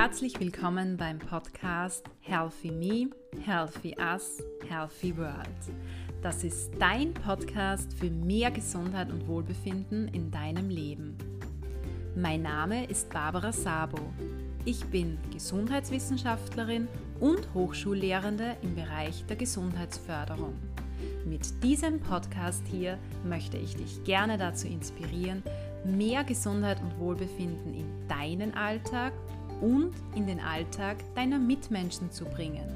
Herzlich willkommen beim Podcast Healthy Me, Healthy Us, Healthy World. Das ist dein Podcast für mehr Gesundheit und Wohlbefinden in deinem Leben. Mein Name ist Barbara Sabo. Ich bin Gesundheitswissenschaftlerin und Hochschullehrende im Bereich der Gesundheitsförderung. Mit diesem Podcast hier möchte ich dich gerne dazu inspirieren, mehr Gesundheit und Wohlbefinden in deinen Alltag und in den Alltag deiner Mitmenschen zu bringen.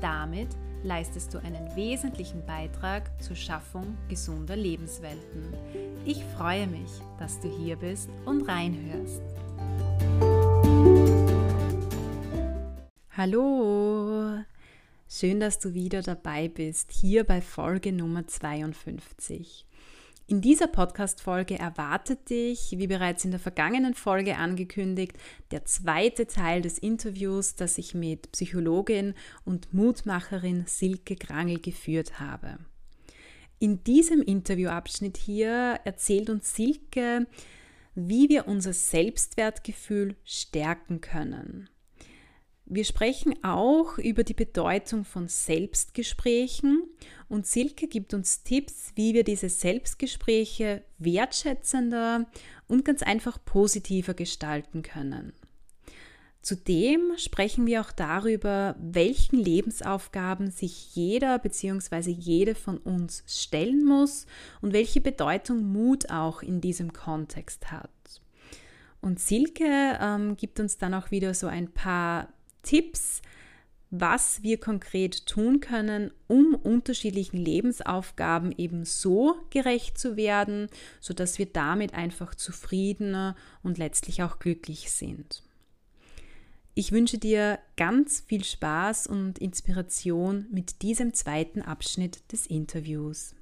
Damit leistest du einen wesentlichen Beitrag zur Schaffung gesunder Lebenswelten. Ich freue mich, dass du hier bist und reinhörst. Hallo, schön, dass du wieder dabei bist, hier bei Folge Nummer 52. In dieser Podcast-Folge erwartet dich, wie bereits in der vergangenen Folge angekündigt, der zweite Teil des Interviews, das ich mit Psychologin und Mutmacherin Silke Krangel geführt habe. In diesem Interviewabschnitt hier erzählt uns Silke, wie wir unser Selbstwertgefühl stärken können. Wir sprechen auch über die Bedeutung von Selbstgesprächen und Silke gibt uns Tipps, wie wir diese Selbstgespräche wertschätzender und ganz einfach positiver gestalten können. Zudem sprechen wir auch darüber, welchen Lebensaufgaben sich jeder bzw. jede von uns stellen muss und welche Bedeutung Mut auch in diesem Kontext hat. Und Silke ähm, gibt uns dann auch wieder so ein paar Tipps, was wir konkret tun können, um unterschiedlichen Lebensaufgaben eben so gerecht zu werden, sodass wir damit einfach zufriedener und letztlich auch glücklich sind. Ich wünsche dir ganz viel Spaß und Inspiration mit diesem zweiten Abschnitt des Interviews.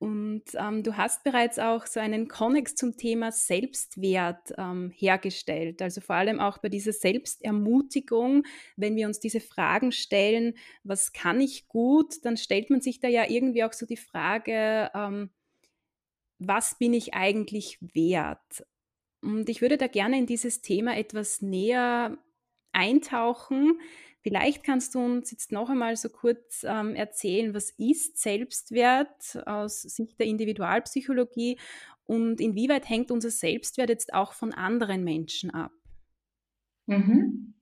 Und ähm, du hast bereits auch so einen Konnex zum Thema Selbstwert ähm, hergestellt. Also vor allem auch bei dieser Selbstermutigung, wenn wir uns diese Fragen stellen, was kann ich gut, dann stellt man sich da ja irgendwie auch so die Frage, ähm, was bin ich eigentlich wert? Und ich würde da gerne in dieses Thema etwas näher eintauchen, Vielleicht kannst du uns jetzt noch einmal so kurz ähm, erzählen, was ist Selbstwert aus Sicht der Individualpsychologie und inwieweit hängt unser Selbstwert jetzt auch von anderen Menschen ab? Mhm.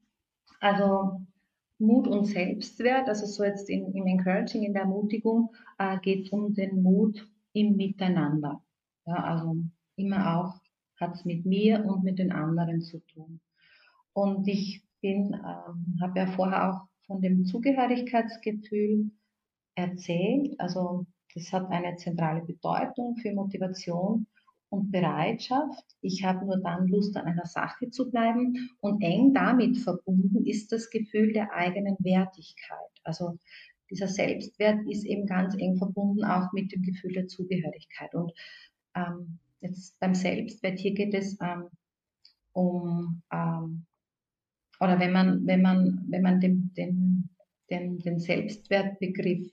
Also Mut und Selbstwert, also so jetzt in, im Encouraging, in der Ermutigung, äh, geht es um den Mut im Miteinander. Ja, also immer auch hat es mit mir und mit den anderen zu tun. Und ich bin, ähm, habe ja vorher auch von dem Zugehörigkeitsgefühl erzählt. Also das hat eine zentrale Bedeutung für Motivation und Bereitschaft. Ich habe nur dann Lust, an einer Sache zu bleiben. Und eng damit verbunden ist das Gefühl der eigenen Wertigkeit. Also dieser Selbstwert ist eben ganz eng verbunden auch mit dem Gefühl der Zugehörigkeit. Und ähm, jetzt beim Selbstwert, hier geht es ähm, um ähm, oder wenn man, wenn man, wenn man den, den, den, den Selbstwertbegriff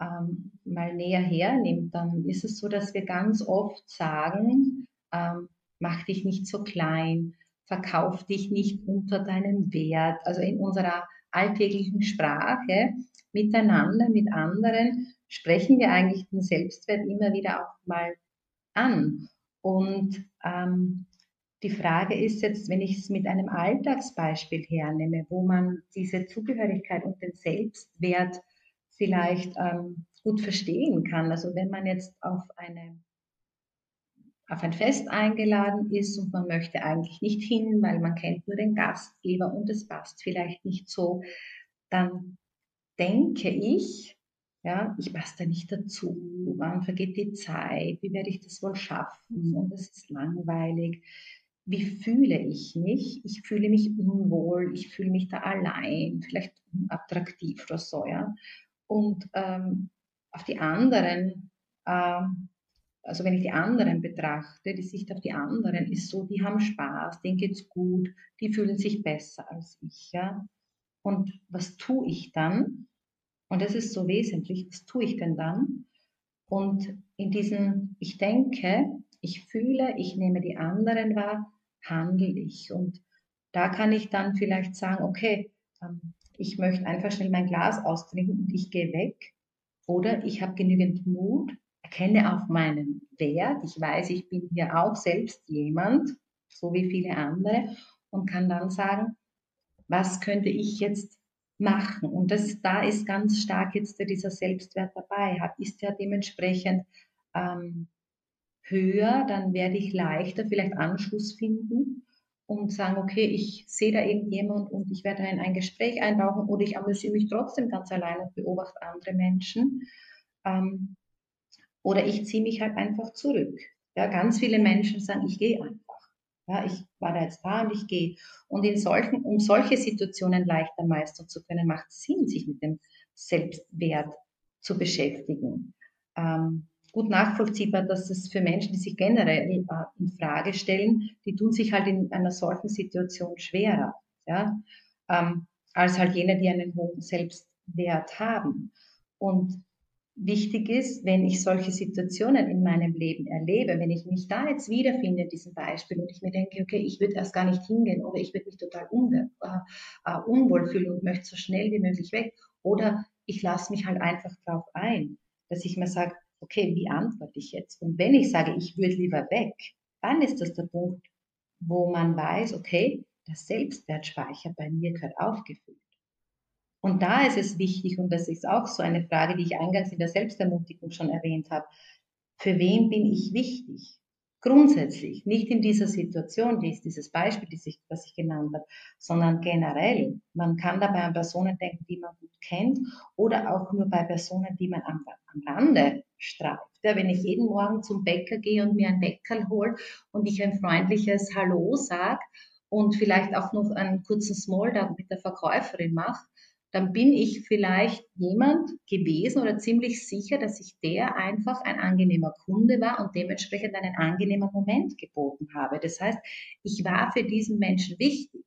ähm, mal näher hernimmt, dann ist es so, dass wir ganz oft sagen, ähm, mach dich nicht so klein, verkauf dich nicht unter deinem Wert. Also in unserer alltäglichen Sprache miteinander, mit anderen, sprechen wir eigentlich den Selbstwert immer wieder auch mal an. Und ähm, die Frage ist jetzt, wenn ich es mit einem Alltagsbeispiel hernehme, wo man diese Zugehörigkeit und den Selbstwert vielleicht ähm, gut verstehen kann. Also wenn man jetzt auf eine auf ein Fest eingeladen ist und man möchte eigentlich nicht hin, weil man kennt nur den Gastgeber und es passt vielleicht nicht so, dann denke ich, ja, ich passe da nicht dazu, wann vergeht die Zeit, wie werde ich das wohl schaffen? Und es ist langweilig wie fühle ich mich? Ich fühle mich unwohl, ich fühle mich da allein, vielleicht unattraktiv oder so, ja. Und ähm, auf die anderen, ähm, also wenn ich die anderen betrachte, die Sicht auf die anderen ist so, die haben Spaß, denen geht's gut, die fühlen sich besser als ich, ja. Und was tue ich dann? Und das ist so wesentlich, was tue ich denn dann? Und in diesem, ich denke, ich fühle, ich nehme die anderen wahr, handle ich. Und da kann ich dann vielleicht sagen, okay, ähm, ich möchte einfach schnell mein Glas austrinken und ich gehe weg. Oder ich habe genügend Mut, erkenne auch meinen Wert. Ich weiß, ich bin hier auch selbst jemand, so wie viele andere, und kann dann sagen, was könnte ich jetzt machen? Und das, da ist ganz stark jetzt dieser Selbstwert dabei. Ist ja dementsprechend ähm, höher, dann werde ich leichter vielleicht Anschluss finden und sagen, okay, ich sehe da irgendjemand und ich werde in ein Gespräch eintauchen oder ich amüsiere mich trotzdem ganz allein und beobachte andere Menschen. Ähm, oder ich ziehe mich halt einfach zurück. Ja, ganz viele Menschen sagen, ich gehe einfach. Ja, ich war da jetzt da und ich gehe. Und in solchen, um solche Situationen leichter meistern zu können, macht es Sinn, sich mit dem Selbstwert zu beschäftigen. Ähm, gut nachvollziehbar, dass es für Menschen, die sich generell äh, in Frage stellen, die tun sich halt in einer solchen Situation schwerer, ja, ähm, als halt jene, die einen hohen Selbstwert haben. Und wichtig ist, wenn ich solche Situationen in meinem Leben erlebe, wenn ich mich da jetzt wiederfinde in diesem Beispiel und ich mir denke, okay, ich würde erst gar nicht hingehen oder ich würde mich total unwohl, äh, äh, unwohl fühlen und möchte so schnell wie möglich weg oder ich lasse mich halt einfach drauf ein, dass ich mir sage, okay, wie antworte ich jetzt? Und wenn ich sage, ich würde lieber weg, dann ist das der Punkt, wo man weiß, okay, der Selbstwertspeicher bei mir gehört aufgefüllt. Und da ist es wichtig, und das ist auch so eine Frage, die ich eingangs in der Selbstermutigung schon erwähnt habe, für wen bin ich wichtig? Grundsätzlich, nicht in dieser Situation, die ist dieses Beispiel, das ich, das ich genannt habe, sondern generell. Man kann dabei an Personen denken, die man gut kennt oder auch nur bei Personen, die man am, am Rande streift. Ja, wenn ich jeden Morgen zum Bäcker gehe und mir ein Bäckerl hole und ich ein freundliches Hallo sage und vielleicht auch noch einen kurzen Smalltalk mit der Verkäuferin mache, dann bin ich vielleicht jemand gewesen oder ziemlich sicher, dass ich der einfach ein angenehmer Kunde war und dementsprechend einen angenehmen Moment geboten habe. Das heißt, ich war für diesen Menschen wichtig.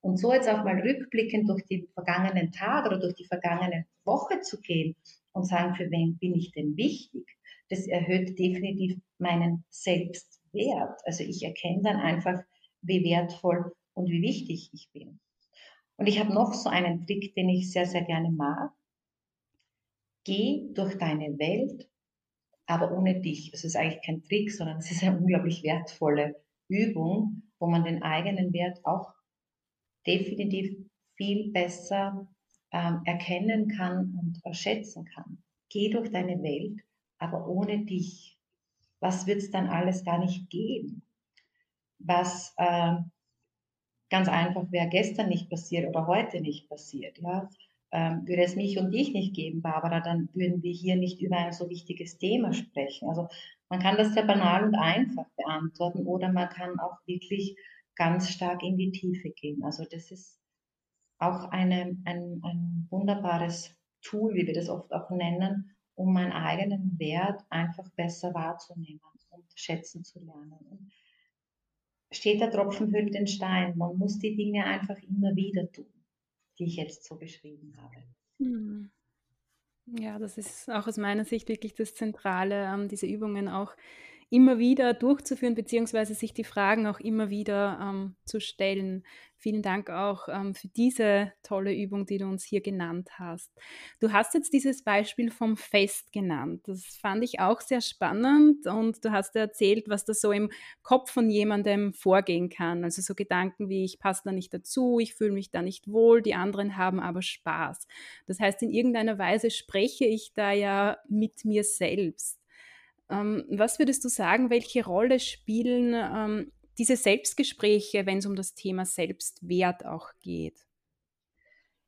Und so jetzt auch mal rückblickend durch die vergangenen Tage oder durch die vergangene Woche zu gehen und sagen, für wen bin ich denn wichtig? Das erhöht definitiv meinen Selbstwert. Also ich erkenne dann einfach, wie wertvoll und wie wichtig ich bin. Und ich habe noch so einen Trick, den ich sehr, sehr gerne mag. Geh durch deine Welt, aber ohne dich. Es ist eigentlich kein Trick, sondern es ist eine unglaublich wertvolle Übung, wo man den eigenen Wert auch definitiv viel besser ähm, erkennen kann und schätzen kann. Geh durch deine Welt, aber ohne dich. Was wird es dann alles gar nicht geben? Was äh, ganz einfach wäre gestern nicht passiert oder heute nicht passiert, ja, ähm, würde es mich und dich nicht geben, Barbara, dann würden wir hier nicht über ein so wichtiges Thema sprechen. Also man kann das sehr banal und einfach beantworten oder man kann auch wirklich ganz stark in die Tiefe gehen. Also das ist auch eine, ein, ein wunderbares Tool, wie wir das oft auch nennen, um meinen eigenen Wert einfach besser wahrzunehmen und schätzen zu lernen steht der Tropfen hüllt den Stein. Man muss die Dinge einfach immer wieder tun, die ich jetzt so beschrieben habe. Hm. Ja, das ist auch aus meiner Sicht wirklich das Zentrale, ähm, diese Übungen auch immer wieder durchzuführen, beziehungsweise sich die Fragen auch immer wieder ähm, zu stellen. Vielen Dank auch ähm, für diese tolle Übung, die du uns hier genannt hast. Du hast jetzt dieses Beispiel vom Fest genannt. Das fand ich auch sehr spannend und du hast erzählt, was da so im Kopf von jemandem vorgehen kann. Also so Gedanken wie, ich passe da nicht dazu, ich fühle mich da nicht wohl, die anderen haben aber Spaß. Das heißt, in irgendeiner Weise spreche ich da ja mit mir selbst. Ähm, was würdest du sagen, welche Rolle spielen ähm, diese Selbstgespräche, wenn es um das Thema Selbstwert auch geht?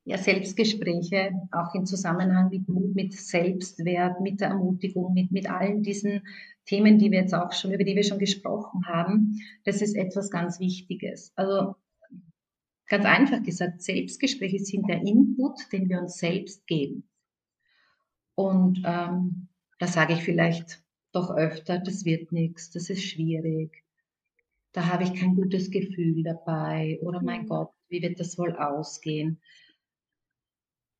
Ja, Selbstgespräche, auch im Zusammenhang mit Mut, mit Selbstwert, mit der Ermutigung, mit, mit allen diesen Themen, die wir jetzt auch schon, über die wir schon gesprochen haben, das ist etwas ganz Wichtiges. Also ganz einfach gesagt, Selbstgespräche sind der Input, den wir uns selbst geben. Und ähm, da sage ich vielleicht doch öfter, das wird nichts, das ist schwierig, da habe ich kein gutes Gefühl dabei oder mein mhm. Gott, wie wird das wohl ausgehen?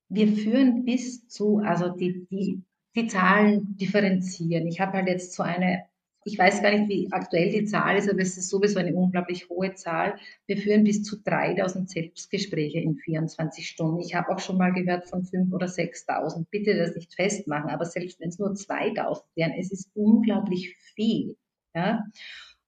Wir führen bis zu, also die, die, die Zahlen differenzieren. Ich habe halt jetzt so eine ich weiß gar nicht, wie aktuell die Zahl ist, aber es ist sowieso eine unglaublich hohe Zahl. Wir führen bis zu 3000 Selbstgespräche in 24 Stunden. Ich habe auch schon mal gehört von 5.000 oder 6.000. Bitte das nicht festmachen, aber selbst wenn es nur 2.000 wären, es ist unglaublich viel. Ja?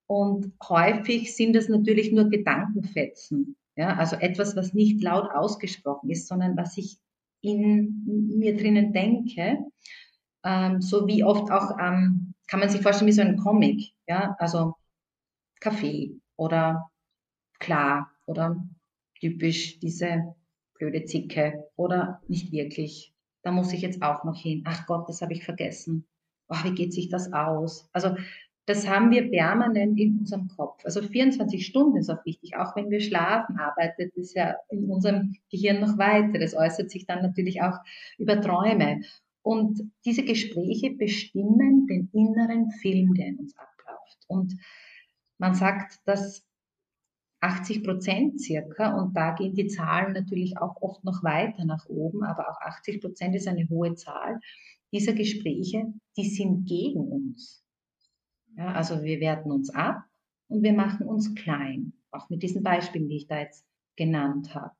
Und häufig sind das natürlich nur Gedankenfetzen. Ja? Also etwas, was nicht laut ausgesprochen ist, sondern was ich in mir drinnen denke. Ähm, so wie oft auch ähm, kann man sich vorstellen wie so ein Comic, ja, also Kaffee oder klar oder typisch diese blöde Zicke oder nicht wirklich. Da muss ich jetzt auch noch hin. Ach Gott, das habe ich vergessen. Oh, wie geht sich das aus? Also das haben wir permanent in unserem Kopf. Also 24 Stunden ist auch wichtig. Auch wenn wir schlafen, arbeitet es ja in unserem Gehirn noch weiter. Das äußert sich dann natürlich auch über Träume. Und diese Gespräche bestimmen den inneren Film, der in uns abläuft. Und man sagt, dass 80 Prozent circa, und da gehen die Zahlen natürlich auch oft noch weiter nach oben, aber auch 80 Prozent ist eine hohe Zahl, dieser Gespräche, die sind gegen uns. Ja, also wir werten uns ab und wir machen uns klein, auch mit diesen Beispielen, die ich da jetzt genannt habe.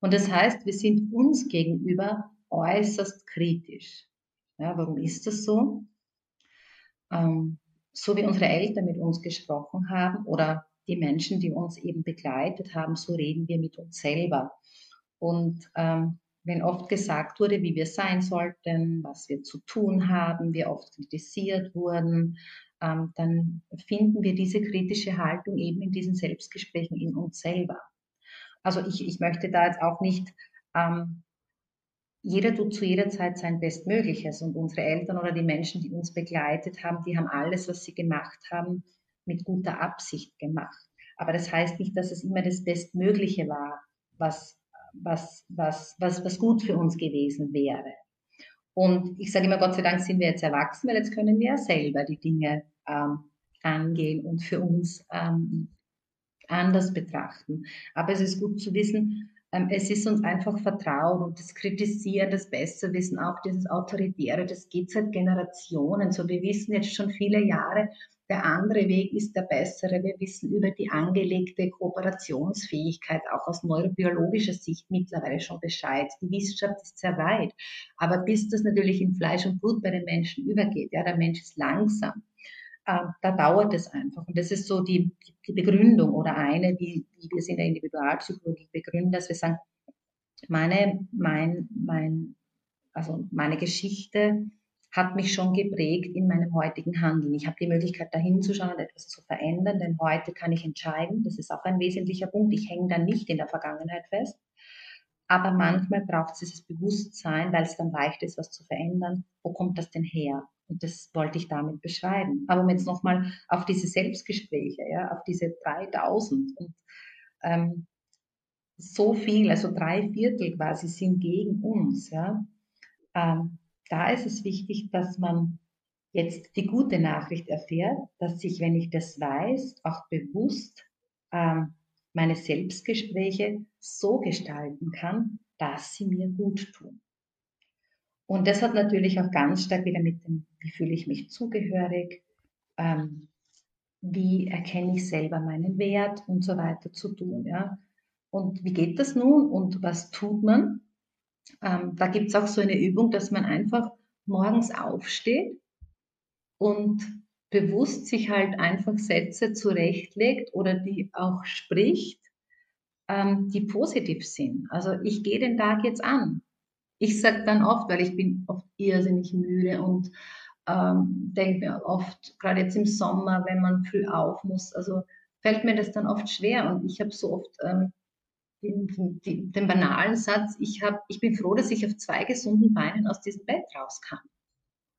Und das heißt, wir sind uns gegenüber äußerst kritisch. Ja, warum ist das so? Ähm, so wie unsere Eltern mit uns gesprochen haben oder die Menschen, die uns eben begleitet haben, so reden wir mit uns selber. Und ähm, wenn oft gesagt wurde, wie wir sein sollten, was wir zu tun haben, wir oft kritisiert wurden, ähm, dann finden wir diese kritische Haltung eben in diesen Selbstgesprächen in uns selber. Also ich, ich möchte da jetzt auch nicht ähm, jeder tut zu jeder Zeit sein Bestmögliches und unsere Eltern oder die Menschen, die uns begleitet haben, die haben alles, was sie gemacht haben, mit guter Absicht gemacht. Aber das heißt nicht, dass es immer das Bestmögliche war, was, was, was, was, was gut für uns gewesen wäre. Und ich sage immer, Gott sei Dank sind wir jetzt erwachsen, weil jetzt können wir ja selber die Dinge ähm, angehen und für uns ähm, anders betrachten. Aber es ist gut zu wissen, es ist uns einfach vertraut und das Kritisieren, das Besserwissen, auch dieses Autoritäre, das geht seit Generationen. So, wir wissen jetzt schon viele Jahre, der andere Weg ist der bessere. Wir wissen über die angelegte Kooperationsfähigkeit auch aus neurobiologischer Sicht mittlerweile schon Bescheid. Die Wissenschaft ist sehr weit. Aber bis das natürlich in Fleisch und Blut bei den Menschen übergeht, ja, der Mensch ist langsam äh, da dauert es einfach. Und das ist so die, die Begründung oder eine, wie, wie wir es in der Individualpsychologie begründen, dass wir sagen, meine, mein, mein, also meine Geschichte hat mich schon geprägt in meinem heutigen Handeln. Ich habe die Möglichkeit, da hinzuschauen und etwas zu verändern, denn heute kann ich entscheiden. Das ist auch ein wesentlicher Punkt. Ich hänge dann nicht in der Vergangenheit fest. Aber manchmal braucht es dieses Bewusstsein, weil es dann leicht ist, was zu verändern. Wo kommt das denn her? Und das wollte ich damit beschreiben. Aber um jetzt nochmal auf diese Selbstgespräche, ja, auf diese 3000 und ähm, so viel, also drei Viertel quasi sind gegen uns, ja. Ähm, da ist es wichtig, dass man jetzt die gute Nachricht erfährt, dass ich, wenn ich das weiß, auch bewusst ähm, meine Selbstgespräche so gestalten kann, dass sie mir gut tun. Und das hat natürlich auch ganz stark wieder mit dem, wie fühle ich mich zugehörig, ähm, wie erkenne ich selber meinen Wert und so weiter zu tun. Ja? Und wie geht das nun und was tut man? Ähm, da gibt es auch so eine Übung, dass man einfach morgens aufsteht und bewusst sich halt einfach Sätze zurechtlegt oder die auch spricht, ähm, die positiv sind. Also ich gehe den Tag jetzt an ich sage dann oft, weil ich bin oft irrsinnig müde und ähm, denke mir oft, gerade jetzt im Sommer, wenn man früh auf muss, also fällt mir das dann oft schwer und ich habe so oft ähm, den, den, den, banalen Satz, ich, hab, ich bin froh, dass ich auf zwei gesunden Beinen aus diesem Bett raus kann.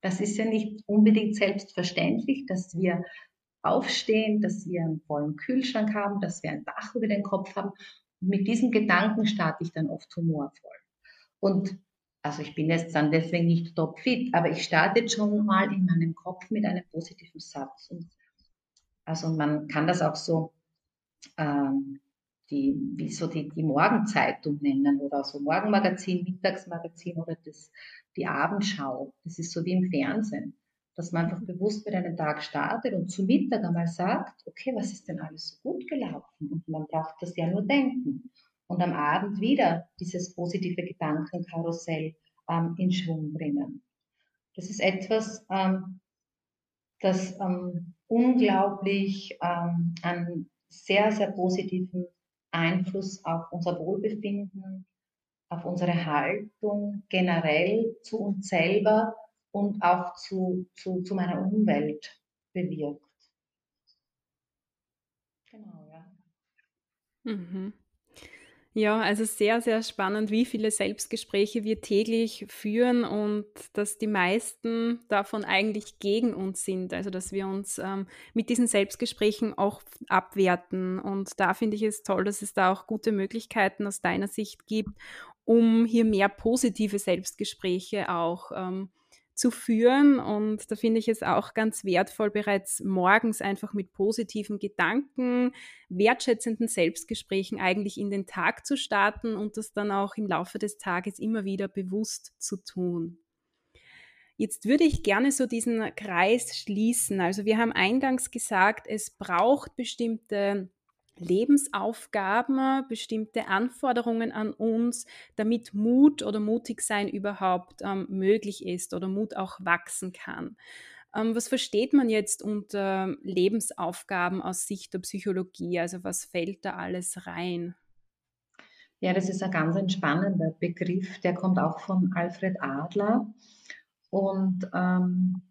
Das ist ja nicht unbedingt selbstverständlich, dass wir aufstehen, dass wir einen vollen Kühlschrank haben, dass wir ein Dach über den Kopf haben. Und mit diesen Gedanken starte ich dann oft humorvoll. Und also ich bin jetzt dann deswegen nicht topfit, aber ich starte schon mal in meinem Kopf mit einem positiven Satz. Und also man kann das auch so ähm, die, wie so die, die Morgenzeitung nennen oder so Morgenmagazin, Mittagsmagazin oder das, die Abendschau. Das ist so wie im Fernsehen. dass man einfach bewusst mit einem Tag startet und zu Mittag einmal sagt, okay, was ist denn alles so gut gelaufen? Und man braucht das ja nur denken. Und am Abend wieder dieses positive Gedankenkarussell ähm, in Schwung bringen. Das ist etwas, ähm, das ähm, unglaublich ähm, einen sehr, sehr positiven Einfluss auf unser Wohlbefinden, auf unsere Haltung generell zu uns selber und auch zu, zu, zu meiner Umwelt bewirkt. Genau, ja. Mhm. Ja, also sehr, sehr spannend, wie viele Selbstgespräche wir täglich führen und dass die meisten davon eigentlich gegen uns sind. Also dass wir uns ähm, mit diesen Selbstgesprächen auch abwerten. Und da finde ich es toll, dass es da auch gute Möglichkeiten aus deiner Sicht gibt, um hier mehr positive Selbstgespräche auch ähm, zu führen. Und da finde ich es auch ganz wertvoll, bereits morgens einfach mit positiven Gedanken, wertschätzenden Selbstgesprächen eigentlich in den Tag zu starten und das dann auch im Laufe des Tages immer wieder bewusst zu tun. Jetzt würde ich gerne so diesen Kreis schließen. Also wir haben eingangs gesagt, es braucht bestimmte Lebensaufgaben, bestimmte Anforderungen an uns, damit Mut oder mutig sein überhaupt ähm, möglich ist oder Mut auch wachsen kann. Ähm, was versteht man jetzt unter Lebensaufgaben aus Sicht der Psychologie? Also was fällt da alles rein? Ja, das ist ein ganz entspannender Begriff. Der kommt auch von Alfred Adler. Und ähm,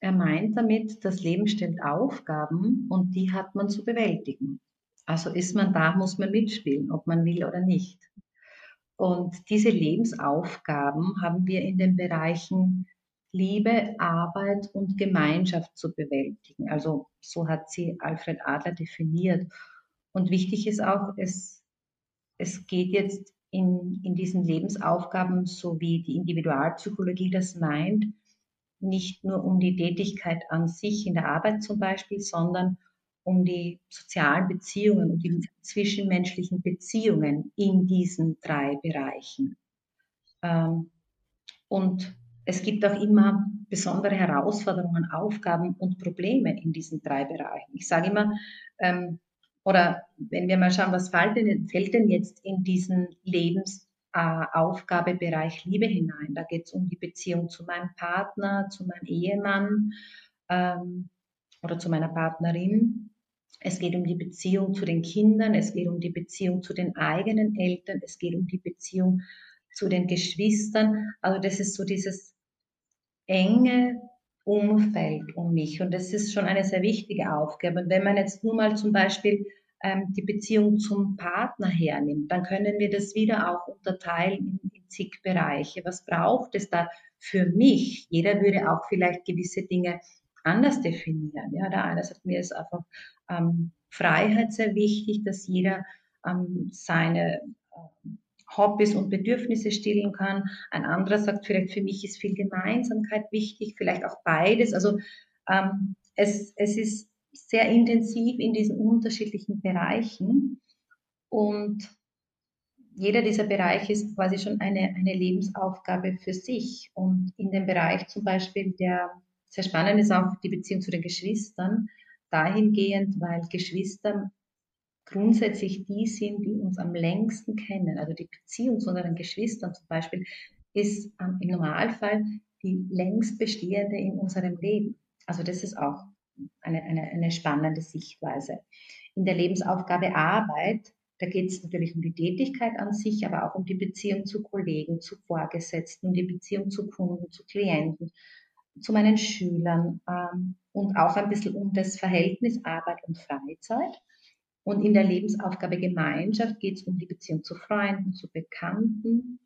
er meint damit, das Leben stellt Aufgaben und die hat man zu bewältigen. Also ist man da, muss man mitspielen, ob man will oder nicht. Und diese Lebensaufgaben haben wir in den Bereichen Liebe, Arbeit und Gemeinschaft zu bewältigen. Also so hat sie Alfred Adler definiert. Und wichtig ist auch, es, es geht jetzt in, in diesen Lebensaufgaben, so wie die Individualpsychologie das meint, nicht nur um die Tätigkeit an sich in der Arbeit zum Beispiel, sondern um die sozialen Beziehungen und die zwischenmenschlichen Beziehungen in diesen drei Bereichen. Ähm, und es gibt auch immer besondere Herausforderungen, Aufgaben und Probleme in diesen drei Bereichen. Ich sage immer, ähm, oder wenn wir mal schauen, was fällt denn, fällt denn jetzt in diesen Lebensaufgabebereich äh, Liebe hinein? Da geht es um die Beziehung zu meinem Partner, zu meinem Ehemann ähm, oder zu meiner Partnerin. Es geht um die Beziehung zu den Kindern, es geht um die Beziehung zu den eigenen Eltern, es geht um die Beziehung zu den Geschwistern. Also das ist so dieses enge Umfeld um mich und das ist schon eine sehr wichtige Aufgabe. Und wenn man jetzt nur mal zum Beispiel ähm, die Beziehung zum Partner hernimmt, dann können wir das wieder auch unterteilen in, zig Bereiche. Was braucht es da für mich? Jeder würde auch vielleicht gewisse Dinge anders definieren. Ja, der eine sagt, mir ist einfach ähm, Freiheit sehr wichtig, dass jeder ähm, seine äh, Hobbys und Bedürfnisse stillen kann. Ein anderer sagt vielleicht, für mich ist viel Gemeinsamkeit wichtig, vielleicht auch beides. Also ähm, es, es ist sehr intensiv in diesen unterschiedlichen Bereichen und jeder dieser Bereiche ist quasi schon eine, eine Lebensaufgabe für sich. Und in dem Bereich zum Beispiel der sehr spannend ist auch die Beziehung zu den Geschwistern, dahingehend, weil Geschwister grundsätzlich die sind, die uns am längsten kennen. Also die Beziehung zu unseren Geschwistern zum Beispiel ist ähm, im Normalfall die längst bestehende in unserem Leben. Also das ist auch eine, eine, eine spannende Sichtweise. In der Lebensaufgabe Arbeit, da geht es natürlich um die Tätigkeit an sich, aber auch um die Beziehung zu Kollegen, zu Vorgesetzten, um die Beziehung zu Kunden, zu Klienten, zu meinen Schülern ähm, und auch ein bisschen um das Verhältnis Arbeit und Freizeit. Und in der Lebensaufgabe Gemeinschaft geht es um die Beziehung zu Freunden, zu Bekannten,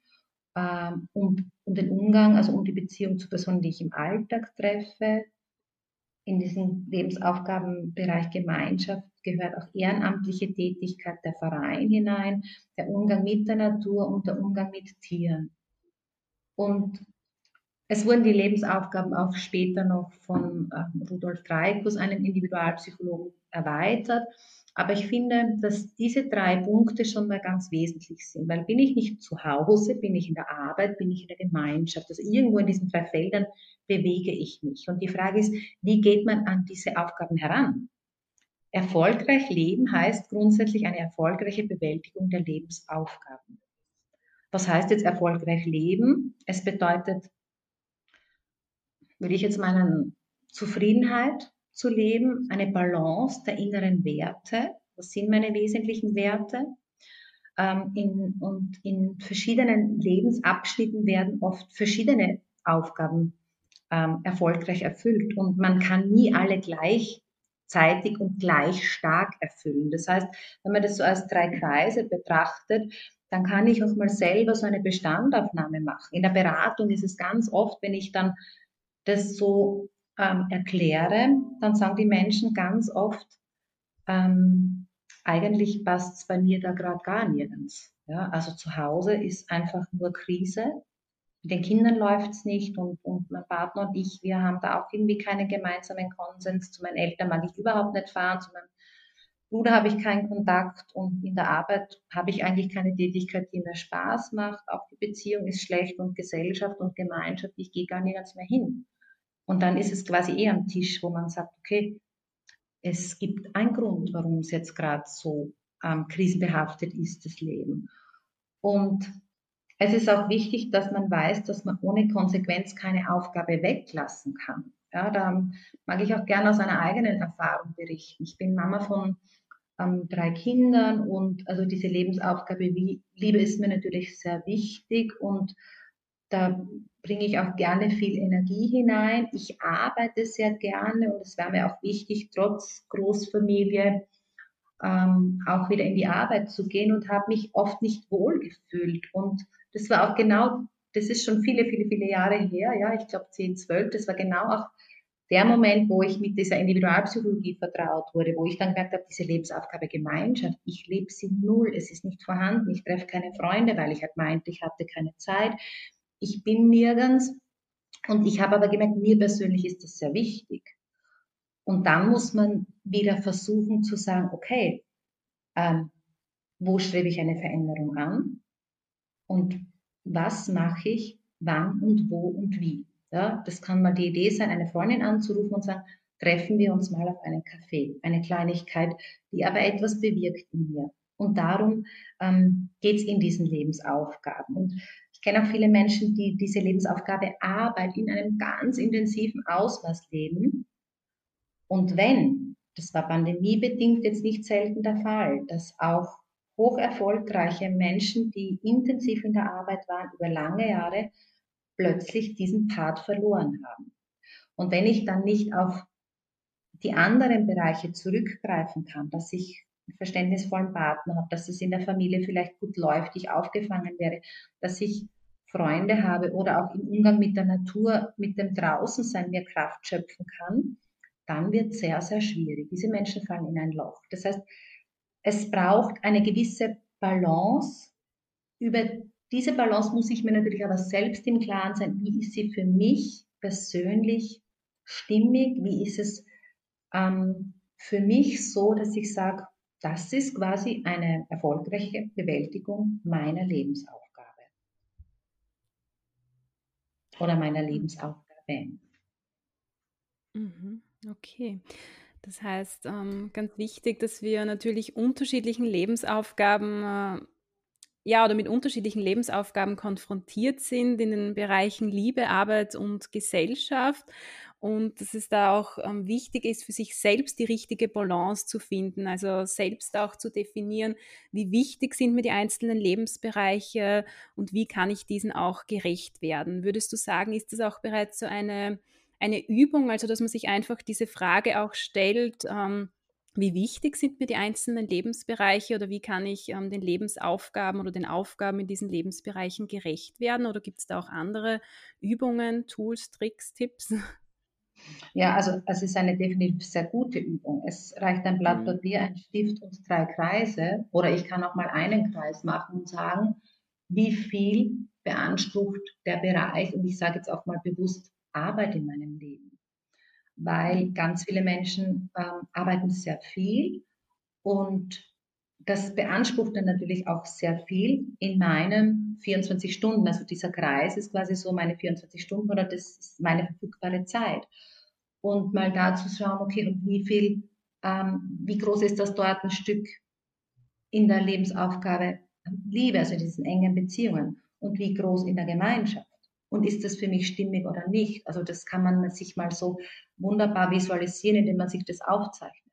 ähm, um, um den Umgang, also um die Beziehung zu Personen, die ich im Alltag treffe. In diesen Lebensaufgabenbereich Gemeinschaft gehört auch ehrenamtliche Tätigkeit der Verein hinein, der Umgang mit der Natur und der Umgang mit Tieren. Und es wurden die Lebensaufgaben auch später noch von äh, Rudolf Dreikus, einem Individualpsychologen, erweitert. Aber ich finde, dass diese drei Punkte schon mal ganz wesentlich sind, weil bin ich nicht zu Hause, bin ich in der Arbeit, bin ich in der Gemeinschaft, also irgendwo in diesen drei Feldern bewege ich mich. Und die Frage ist, wie geht man an diese Aufgaben heran? Erfolgreich leben heißt grundsätzlich eine erfolgreiche Bewältigung der Lebensaufgaben. Was heißt jetzt erfolgreich leben? Es bedeutet, würde ich jetzt meinen, Zufriedenheit zu leben, eine Balance der inneren Werte. Was sind meine wesentlichen Werte? Ähm, in, und in verschiedenen Lebensabschnitten werden oft verschiedene Aufgaben ähm, erfolgreich erfüllt und man kann nie alle gleichzeitig und gleich stark erfüllen. Das heißt, wenn man das so als drei Kreise betrachtet, dann kann ich auch mal selber so eine Bestandaufnahme machen. In der Beratung ist es ganz oft, wenn ich dann das so ähm, erkläre, dann sagen die Menschen ganz oft, ähm, eigentlich passt es bei mir da gerade gar nirgends. Ja, also zu Hause ist einfach nur Krise. Mit den Kindern läuft es nicht und, und mein Partner und ich, wir haben da auch irgendwie keinen gemeinsamen Konsens. Zu meinen Eltern mag ich überhaupt nicht fahren, zu meinem Bruder habe ich keinen Kontakt und in der Arbeit habe ich eigentlich keine Tätigkeit, die mir Spaß macht. Auch die Beziehung ist schlecht und Gesellschaft und Gemeinschaft, ich gehe gar nirgends mehr hin. Und dann ist es quasi eh am Tisch, wo man sagt, okay, es gibt einen Grund, warum es jetzt gerade so ähm, krisenbehaftet ist, das Leben. Und es ist auch wichtig, dass man weiß, dass man ohne Konsequenz keine Aufgabe weglassen kann. Ja, da mag ich auch gerne aus einer eigenen Erfahrung berichten. Ich bin Mama von ähm, drei Kindern und also diese Lebensaufgabe wie Liebe ist mir natürlich sehr wichtig und da bringe ich auch gerne viel Energie hinein. Ich arbeite sehr gerne und es wäre mir auch wichtig, trotz Großfamilie ähm, auch wieder in die Arbeit zu gehen und habe mich oft nicht wohl gefühlt. Und das war auch genau, das ist schon viele, viele, viele Jahre her, ja, ich glaube 10, 12, das war genau auch der Moment, wo ich mit dieser Individualpsychologie vertraut wurde, wo ich dann gemerkt habe, diese Lebensaufgabe Gemeinschaft, ich lebe sie null, es ist nicht vorhanden, ich treffe keine Freunde, weil ich halt meinte, ich hatte keine Zeit ich bin nirgends. Und ich habe aber gemerkt, mir persönlich ist das sehr wichtig. Und dann muss man wieder versuchen zu sagen, okay, ähm, wo strebe ich eine Veränderung an? Und was mache ich, wann und wo und wie? Ja, das kann mal die Idee sein, eine Freundin anzurufen und sagen, treffen wir uns mal auf einen Kaffee, eine Kleinigkeit, die aber etwas bewirkt in mir. Und darum ähm, geht es in diesen Lebensaufgaben. Und ich kenne auch viele Menschen, die diese Lebensaufgabe Arbeit in einem ganz intensiven Ausmaß leben. Und wenn, das war pandemiebedingt jetzt nicht selten der Fall, dass auch hoch erfolgreiche Menschen, die intensiv in der Arbeit waren über lange Jahre, plötzlich diesen Part verloren haben. Und wenn ich dann nicht auf die anderen Bereiche zurückgreifen kann, dass ich verständnisvollen Partner habe, dass es in der Familie vielleicht gut läuft, ich aufgefangen werde, dass ich Freunde habe oder auch im Umgang mit der Natur, mit dem Draußensein mir Kraft schöpfen kann, dann wird es sehr, sehr schwierig. Diese Menschen fallen in ein Loch. Das heißt, es braucht eine gewisse Balance. Über diese Balance muss ich mir natürlich aber selbst im Klaren sein, wie ist sie für mich persönlich stimmig, wie ist es ähm, für mich so, dass ich sage, das ist quasi eine erfolgreiche Bewältigung meiner Lebensaufgabe oder meiner Lebensaufgabe. Mhm, okay. Das heißt, ähm, ganz wichtig, dass wir natürlich unterschiedlichen Lebensaufgaben äh, ja, oder mit unterschiedlichen Lebensaufgaben konfrontiert sind in den Bereichen Liebe, Arbeit und Gesellschaft und dass es da auch ähm, wichtig ist, für sich selbst die richtige Balance zu finden, also selbst auch zu definieren, wie wichtig sind mir die einzelnen Lebensbereiche und wie kann ich diesen auch gerecht werden. Würdest du sagen, ist das auch bereits so eine, eine Übung, also dass man sich einfach diese Frage auch stellt, ähm, wie wichtig sind mir die einzelnen Lebensbereiche oder wie kann ich ähm, den Lebensaufgaben oder den Aufgaben in diesen Lebensbereichen gerecht werden? Oder gibt es da auch andere Übungen, Tools, Tricks, Tipps? Ja, also es ist eine definitiv sehr gute Übung. Es reicht ein Blatt mhm. Papier, ein Stift und drei Kreise. Oder ich kann auch mal einen Kreis machen und sagen, wie viel beansprucht der Bereich, und ich sage jetzt auch mal bewusst, Arbeit in meinem Leben. Weil ganz viele Menschen ähm, arbeiten sehr viel und das beansprucht dann natürlich auch sehr viel in meinen 24 Stunden. Also dieser Kreis ist quasi so meine 24 Stunden oder das ist meine verfügbare Zeit. Und mal da zu schauen, okay, und wie viel, ähm, wie groß ist das dort ein Stück in der Lebensaufgabe Liebe, also in diesen engen Beziehungen und wie groß in der Gemeinschaft. Und ist das für mich stimmig oder nicht? Also das kann man sich mal so wunderbar visualisieren, indem man sich das aufzeichnet.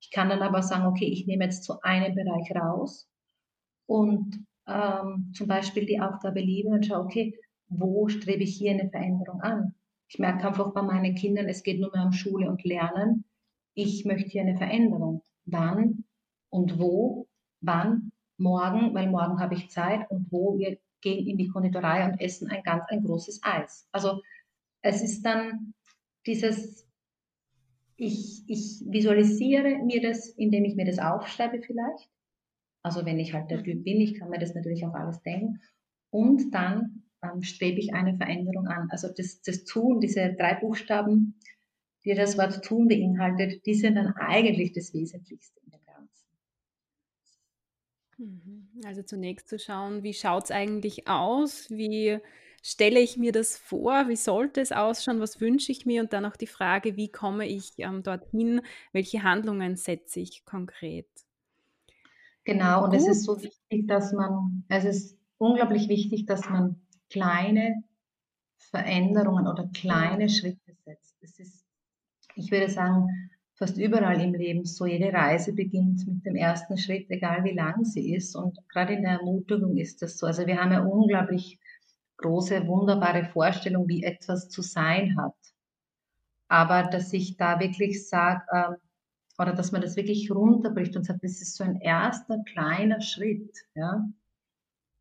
Ich kann dann aber sagen, okay, ich nehme jetzt so einen Bereich raus und ähm, zum Beispiel die Aufgabe Liebe und schaue, okay, wo strebe ich hier eine Veränderung an? Ich merke einfach bei meinen Kindern, es geht nur mehr um Schule und Lernen. Ich möchte hier eine Veränderung. Wann und wo, wann, morgen, weil morgen habe ich Zeit und wo wir gehen in die Konditorei und essen ein ganz ein großes Eis. Also es ist dann dieses ich, ich visualisiere mir das, indem ich mir das aufschreibe vielleicht. Also wenn ich halt der Typ bin, ich kann mir das natürlich auch alles denken. Und dann ähm, strebe ich eine Veränderung an. Also das, das Tun, diese drei Buchstaben, die das Wort tun beinhaltet, die sind dann eigentlich das Wesentlichste in dem Ganzen. Mhm. Also zunächst zu schauen, wie schaut es eigentlich aus, wie stelle ich mir das vor? Wie sollte es ausschauen? Was wünsche ich mir? Und dann auch die Frage, wie komme ich ähm, dorthin? Welche Handlungen setze ich konkret? Genau, und Gut. es ist so wichtig, dass man, es ist unglaublich wichtig, dass man kleine Veränderungen oder kleine Schritte setzt. Es ist, ich würde sagen, fast überall im Leben so. Jede Reise beginnt mit dem ersten Schritt, egal wie lang sie ist. Und gerade in der Ermutigung ist das so. Also wir haben ja unglaublich große, wunderbare Vorstellung, wie etwas zu sein hat. Aber dass ich da wirklich sage, äh, oder dass man das wirklich runterbricht und sagt, das ist so ein erster kleiner Schritt. Ja?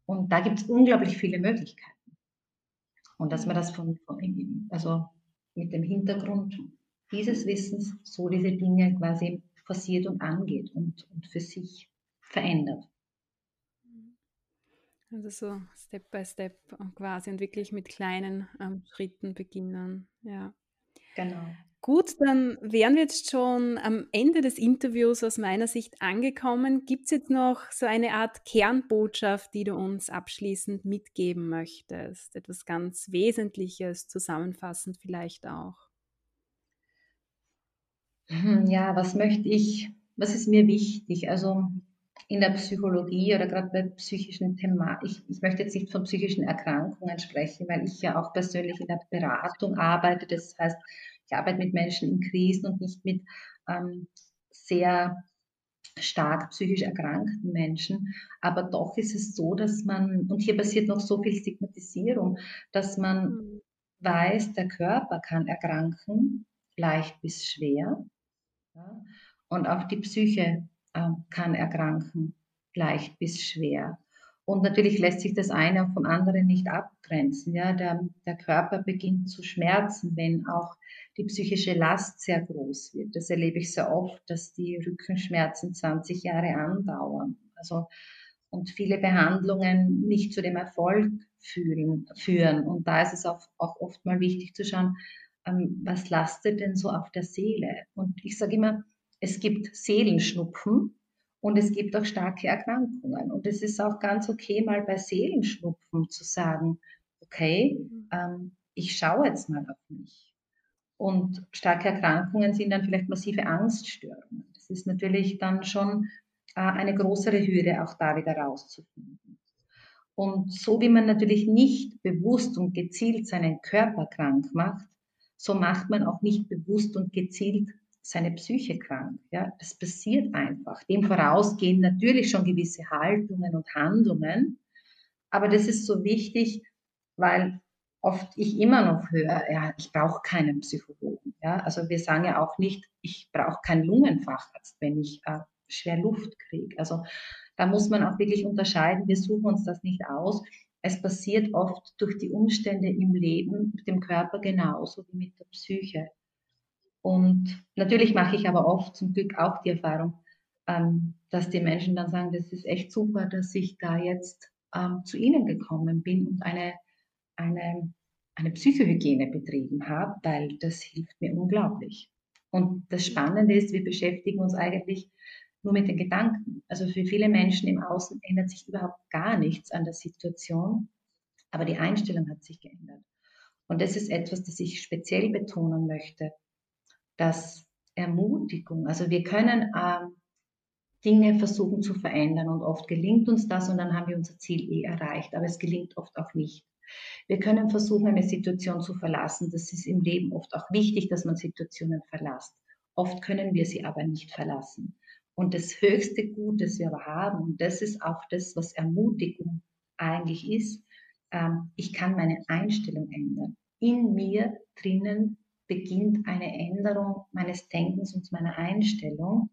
Und da gibt es unglaublich viele Möglichkeiten. Und dass man das von, von, also mit dem Hintergrund dieses Wissens so diese Dinge quasi forciert und angeht und, und für sich verändert. Also so Step by Step quasi und wirklich mit kleinen ähm, Schritten beginnen. Ja. Genau. Gut, dann wären wir jetzt schon am Ende des Interviews aus meiner Sicht angekommen. Gibt es jetzt noch so eine Art Kernbotschaft, die du uns abschließend mitgeben möchtest? Etwas ganz Wesentliches, zusammenfassend vielleicht auch. Hm, ja, was möchte ich, was ist mir wichtig? Also in der Psychologie oder gerade bei psychischen Themen, ich, ich möchte jetzt nicht von psychischen Erkrankungen sprechen, weil ich ja auch persönlich in der Beratung arbeite. Das heißt, ich arbeite mit Menschen in Krisen und nicht mit ähm, sehr stark psychisch erkrankten Menschen. Aber doch ist es so, dass man, und hier passiert noch so viel Stigmatisierung, dass man mhm. weiß, der Körper kann erkranken, leicht bis schwer. Ja, und auch die Psyche äh, kann erkranken, leicht bis schwer. Und natürlich lässt sich das eine auch vom anderen nicht abgrenzen. Ja, der, der Körper beginnt zu schmerzen, wenn auch die psychische Last sehr groß wird. Das erlebe ich sehr oft, dass die Rückenschmerzen 20 Jahre andauern. Also, und viele Behandlungen nicht zu dem Erfolg führen. führen. Und da ist es auch, auch oft mal wichtig zu schauen, ähm, was lastet denn so auf der Seele? Und ich sage immer, es gibt Seelenschnupfen und es gibt auch starke Erkrankungen. Und es ist auch ganz okay, mal bei Seelenschnupfen zu sagen, okay, mhm. ähm, ich schaue jetzt mal auf mich. Und starke Erkrankungen sind dann vielleicht massive Angststörungen. Das ist natürlich dann schon äh, eine größere Hürde, auch da wieder rauszufinden. Und so wie man natürlich nicht bewusst und gezielt seinen Körper krank macht, so macht man auch nicht bewusst und gezielt seine Psyche krank. Ja, das passiert einfach. Dem vorausgehen natürlich schon gewisse Haltungen und Handlungen. Aber das ist so wichtig, weil oft ich immer noch höre, ja, ich brauche keinen Psychologen. Ja, also wir sagen ja auch nicht, ich brauche keinen Lungenfacharzt, wenn ich äh, schwer Luft kriege. Also da muss man auch wirklich unterscheiden. Wir suchen uns das nicht aus. Es passiert oft durch die Umstände im Leben mit dem Körper genauso wie mit der Psyche. Und natürlich mache ich aber oft zum Glück auch die Erfahrung, ähm, dass die Menschen dann sagen, das ist echt super, dass ich da jetzt ähm, zu Ihnen gekommen bin und eine, eine, eine Psychohygiene betrieben habe, weil das hilft mir unglaublich. Und das Spannende ist, wir beschäftigen uns eigentlich nur mit den Gedanken. Also für viele Menschen im Außen ändert sich überhaupt gar nichts an der Situation, aber die Einstellung hat sich geändert. Und das ist etwas, das ich speziell betonen möchte, dass Ermutigung, also wir können ähm, Dinge versuchen zu verändern und oft gelingt uns das und dann haben wir unser Ziel eh erreicht, aber es gelingt oft auch nicht. Wir können versuchen, eine Situation zu verlassen. Das ist im Leben oft auch wichtig, dass man Situationen verlässt. Oft können wir sie aber nicht verlassen. Und das höchste Gut, das wir aber haben, und das ist auch das, was Ermutigung eigentlich ist, ähm, ich kann meine Einstellung ändern. In mir drinnen beginnt eine Änderung meines Denkens und meiner Einstellung.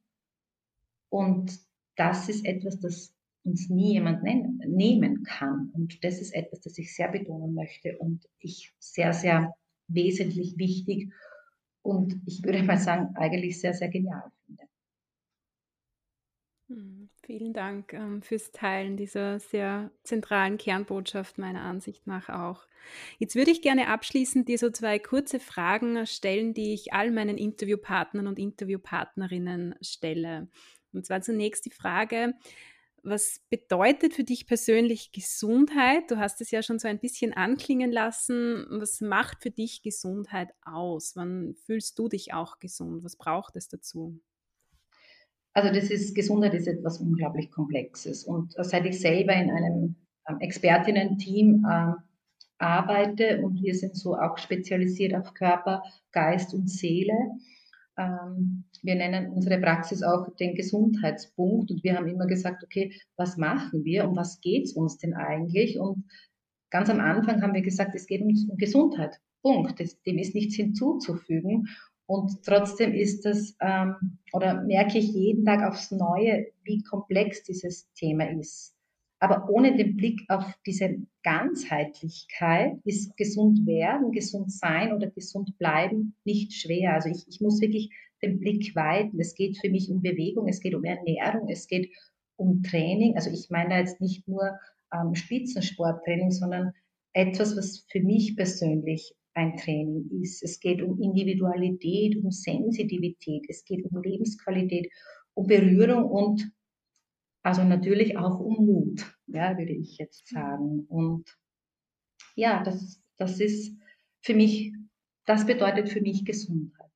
Und das ist etwas, das uns nie jemand nehmen kann. Und das ist etwas, das ich sehr betonen möchte und ich sehr, sehr wesentlich wichtig und ich würde mal sagen, eigentlich sehr, sehr genial finde. Hm, vielen Dank ähm, fürs Teilen dieser sehr zentralen Kernbotschaft meiner Ansicht nach auch. Jetzt würde ich gerne abschließend dir so zwei kurze Fragen stellen, die ich all meinen Interviewpartnern und Interviewpartnerinnen stelle. Und zwar zunächst die Frage, was bedeutet für dich persönlich Gesundheit? Du hast es ja schon so ein bisschen anklingen lassen. Was macht für dich Gesundheit aus? Wann fühlst du dich auch gesund? Was braucht es dazu? Also das ist, Gesundheit ist etwas unglaublich Komplexes. Und seit ich selber in einem ähm, Expertinnen-Team äh, arbeite und wir sind so auch spezialisiert auf Körper, Geist und Seele, wir nennen unsere Praxis auch den Gesundheitspunkt und wir haben immer gesagt, okay, was machen wir, um was geht es uns denn eigentlich? Und ganz am Anfang haben wir gesagt, es geht uns um Gesundheit. Punkt. dem ist nichts hinzuzufügen. Und trotzdem ist das, ähm, oder merke ich jeden Tag aufs Neue, wie komplex dieses Thema ist. Aber ohne den Blick auf diese Ganzheitlichkeit ist gesund werden, gesund sein oder gesund bleiben nicht schwer. Also ich, ich muss wirklich den Blick weiten. Es geht für mich um Bewegung, es geht um Ernährung, es geht um Training. Also ich meine jetzt nicht nur ähm, Spitzensporttraining, sondern etwas, was für mich persönlich ein Training ist. Es geht um Individualität, um Sensitivität, es geht um Lebensqualität, um Berührung und also natürlich auch um Mut, ja, würde ich jetzt mhm. sagen. Und ja, das, das ist für mich, das bedeutet für mich Gesundheit.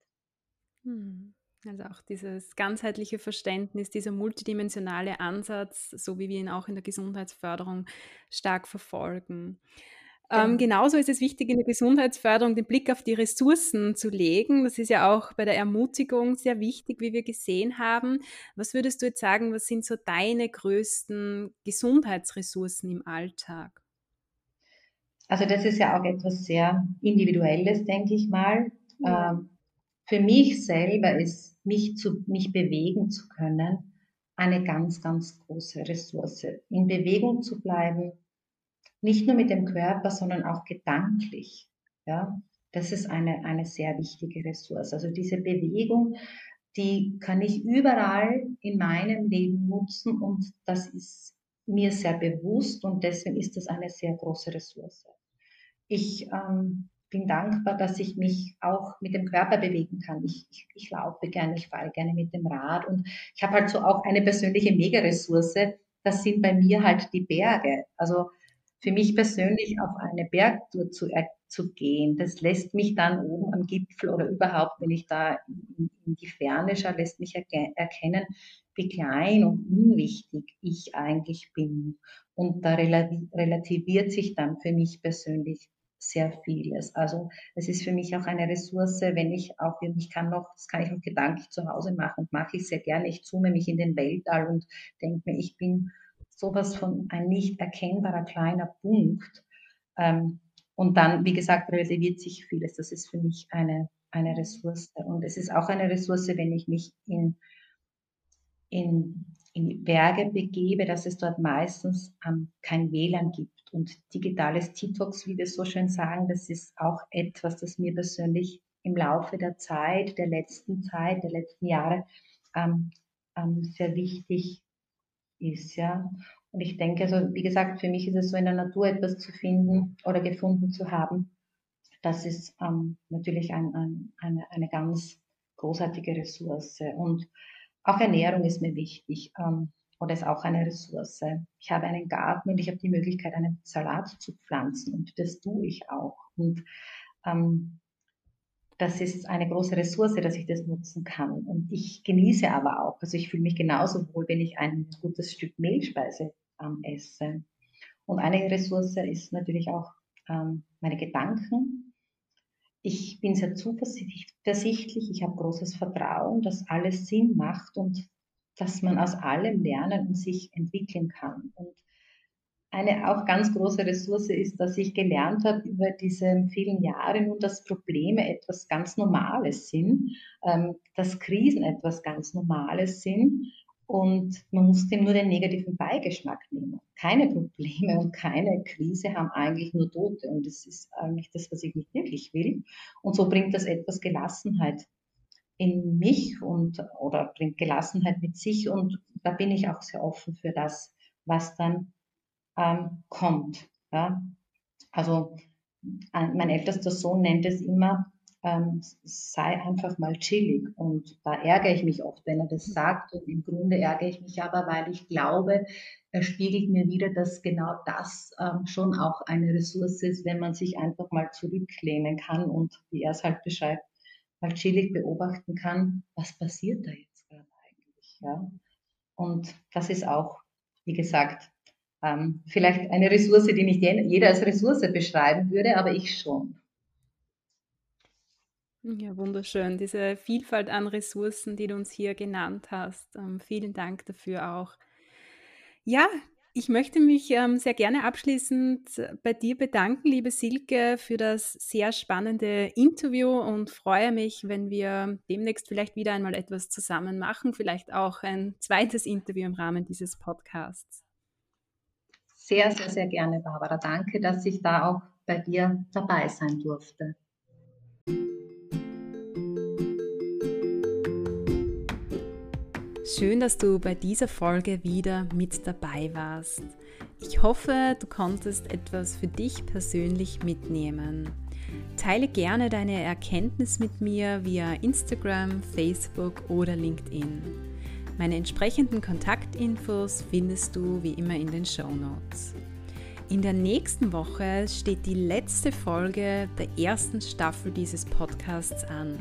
Hm. Also auch dieses ganzheitliche Verständnis, dieser multidimensionale Ansatz, so wie wir ihn auch in der Gesundheitsförderung stark verfolgen. Ähm, genau. genauso ist es wichtig, in der Gesundheitsförderung den Blick auf die Ressourcen zu legen. Das ist ja auch bei der Ermutigung sehr wichtig, wie wir gesehen haben. Was würdest du jetzt sagen, was sind so deine größten Gesundheitsressourcen im Alltag? Also das ist ja auch etwas sehr Individuelles, denke ich mal. Ja. Ähm, für mich selber ist, mich, zu, mich bewegen zu können, eine ganz, ganz große Ressource. In Bewegung zu bleiben, nicht nur mit dem Körper, sondern auch gedanklich. Ja, das ist eine, eine sehr wichtige Ressource. Also diese Bewegung, die kann ich überall in meinem Leben nutzen und das ist mir sehr bewusst und deswegen ist das eine sehr große Ressource. Ich ähm, bin dankbar, dass ich mich auch mit dem Körper bewegen kann. Ich, ich, ich laufe gerne, ich fahre gerne mit dem Rad und ich habe halt so auch eine persönliche Mega-Ressource. Das sind bei mir halt die Berge. Also für mich persönlich auf eine Bergtour zu, zu gehen, das lässt mich dann oben am Gipfel oder überhaupt, wenn ich da in, in die Ferne schaue, lässt mich erkennen, wie klein und unwichtig ich eigentlich bin. Und da relativiert sich dann für mich persönlich sehr vieles. Also es ist für mich auch eine Ressource, wenn ich auch, ich kann noch, das kann ich auch gedanklich zu Hause machen und mache ich sehr gerne. Ich zoome mich in den Weltall und denke mir, ich bin sowas von ein nicht erkennbarer kleiner Punkt. Ähm, und dann, wie gesagt, relativiert sich vieles. Das ist für mich eine, eine Ressource. Und es ist auch eine Ressource, wenn ich mich in, in, in Berge begebe, dass es dort meistens ähm, kein WLAN gibt. Und digitales Detox, wie wir so schön sagen, das ist auch etwas, das mir persönlich im Laufe der Zeit, der letzten Zeit, der letzten Jahre ähm, ähm, sehr wichtig ist, ja. Und ich denke, also wie gesagt, für mich ist es so in der Natur etwas zu finden oder gefunden zu haben. Das ist ähm, natürlich ein, ein, eine, eine ganz großartige Ressource. Und auch Ernährung ist mir wichtig ähm, oder ist auch eine Ressource. Ich habe einen Garten und ich habe die Möglichkeit, einen Salat zu pflanzen und das tue ich auch. Und ähm, das ist eine große Ressource, dass ich das nutzen kann. Und ich genieße aber auch, also ich fühle mich genauso wohl, wenn ich ein gutes Stück Mehlspeise ähm, esse. Und eine Ressource ist natürlich auch ähm, meine Gedanken. Ich bin sehr zuversichtlich, ich habe großes Vertrauen, dass alles Sinn macht und dass man aus allem lernen und sich entwickeln kann. Und eine auch ganz große Ressource ist, dass ich gelernt habe über diese vielen Jahre nun, dass Probleme etwas ganz Normales sind, ähm, dass Krisen etwas ganz Normales sind und man muss dem nur den negativen Beigeschmack nehmen. Keine Probleme und keine Krise haben eigentlich nur Tote und das ist eigentlich das, was ich nicht wirklich will. Und so bringt das etwas Gelassenheit in mich und oder bringt Gelassenheit mit sich und da bin ich auch sehr offen für das, was dann ähm, kommt. Ja? Also mein ältester Sohn nennt es immer, ähm, sei einfach mal chillig. Und da ärgere ich mich oft, wenn er das sagt. Und im Grunde ärgere ich mich aber, weil ich glaube, er spiegelt mir wieder, dass genau das ähm, schon auch eine Ressource ist, wenn man sich einfach mal zurücklehnen kann und, wie er es halt beschreibt, mal chillig beobachten kann, was passiert da jetzt gerade eigentlich. Ja? Und das ist auch, wie gesagt, ähm, vielleicht eine Ressource, die nicht jeder als Ressource beschreiben würde, aber ich schon. Ja, wunderschön. Diese Vielfalt an Ressourcen, die du uns hier genannt hast. Ähm, vielen Dank dafür auch. Ja, ich möchte mich ähm, sehr gerne abschließend bei dir bedanken, liebe Silke, für das sehr spannende Interview und freue mich, wenn wir demnächst vielleicht wieder einmal etwas zusammen machen, vielleicht auch ein zweites Interview im Rahmen dieses Podcasts. Sehr, sehr, sehr gerne, Barbara. Danke, dass ich da auch bei dir dabei sein durfte. Schön, dass du bei dieser Folge wieder mit dabei warst. Ich hoffe, du konntest etwas für dich persönlich mitnehmen. Teile gerne deine Erkenntnis mit mir via Instagram, Facebook oder LinkedIn. Meine entsprechenden Kontaktinfos findest du wie immer in den Show Notes. In der nächsten Woche steht die letzte Folge der ersten Staffel dieses Podcasts an.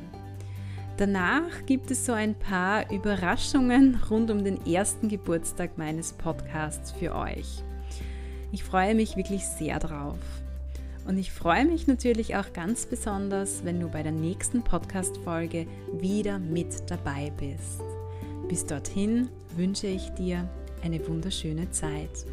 Danach gibt es so ein paar Überraschungen rund um den ersten Geburtstag meines Podcasts für euch. Ich freue mich wirklich sehr drauf. Und ich freue mich natürlich auch ganz besonders, wenn du bei der nächsten Podcast-Folge wieder mit dabei bist. Bis dorthin wünsche ich dir eine wunderschöne Zeit.